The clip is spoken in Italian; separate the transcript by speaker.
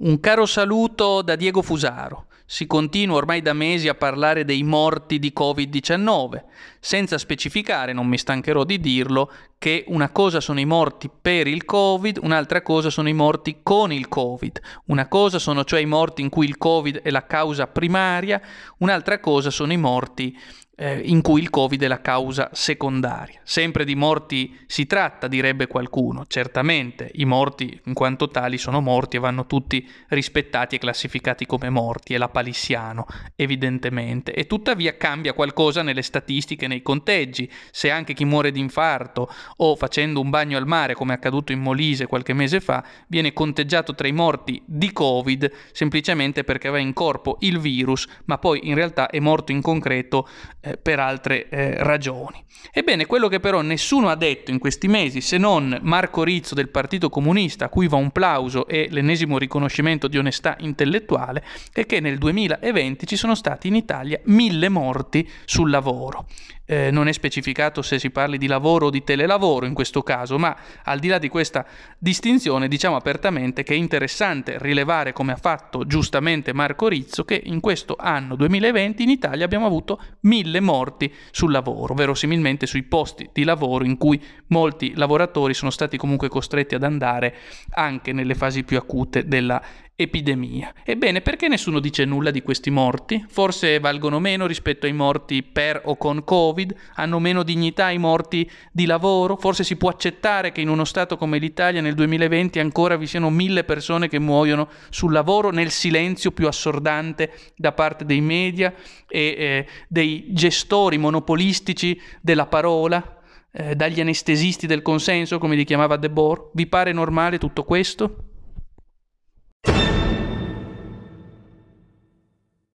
Speaker 1: Un caro saluto da Diego Fusaro. Si continua ormai da mesi a parlare dei morti di Covid-19, senza specificare, non mi stancherò di dirlo, che una cosa sono i morti per il Covid, un'altra cosa sono i morti con il Covid. Una cosa sono cioè i morti in cui il Covid è la causa primaria, un'altra cosa sono i morti eh, in cui il Covid è la causa secondaria. Sempre di morti si tratta, direbbe qualcuno. Certamente i morti in quanto tali sono morti e vanno tutti rispettati e classificati come morti, è la palissiano, evidentemente. E tuttavia cambia qualcosa nelle statistiche, nei conteggi. Se anche chi muore di infarto o facendo un bagno al mare, come è accaduto in Molise qualche mese fa, viene conteggiato tra i morti di Covid semplicemente perché aveva in corpo il virus, ma poi in realtà è morto in concreto eh, per altre eh, ragioni. Ebbene, quello che però nessuno ha detto in questi mesi, se non Marco Rizzo del Partito Comunista, a cui va un plauso e l'ennesimo riconoscimento di onestà intellettuale, è che nel 2020 ci sono stati in Italia mille morti sul lavoro eh, non è specificato se si parli di lavoro o di telelavoro in questo caso, ma al di là di questa distinzione diciamo apertamente che è interessante rilevare, come ha fatto giustamente Marco Rizzo, che in questo anno 2020 in Italia abbiamo avuto mille morti sul lavoro, verosimilmente sui posti di lavoro in cui molti lavoratori sono stati comunque costretti ad andare anche nelle fasi più acute della epidemia. Ebbene, perché nessuno dice nulla di questi morti? Forse valgono meno rispetto ai morti per o con Covid? Hanno meno dignità i morti di lavoro? Forse si può accettare che in uno Stato come l'Italia nel 2020 ancora vi siano mille persone che muoiono sul lavoro nel silenzio più assordante da parte dei media e eh, dei gestori monopolistici della parola? Eh, dagli anestesisti del consenso, come li chiamava De Boer? Vi pare normale tutto questo?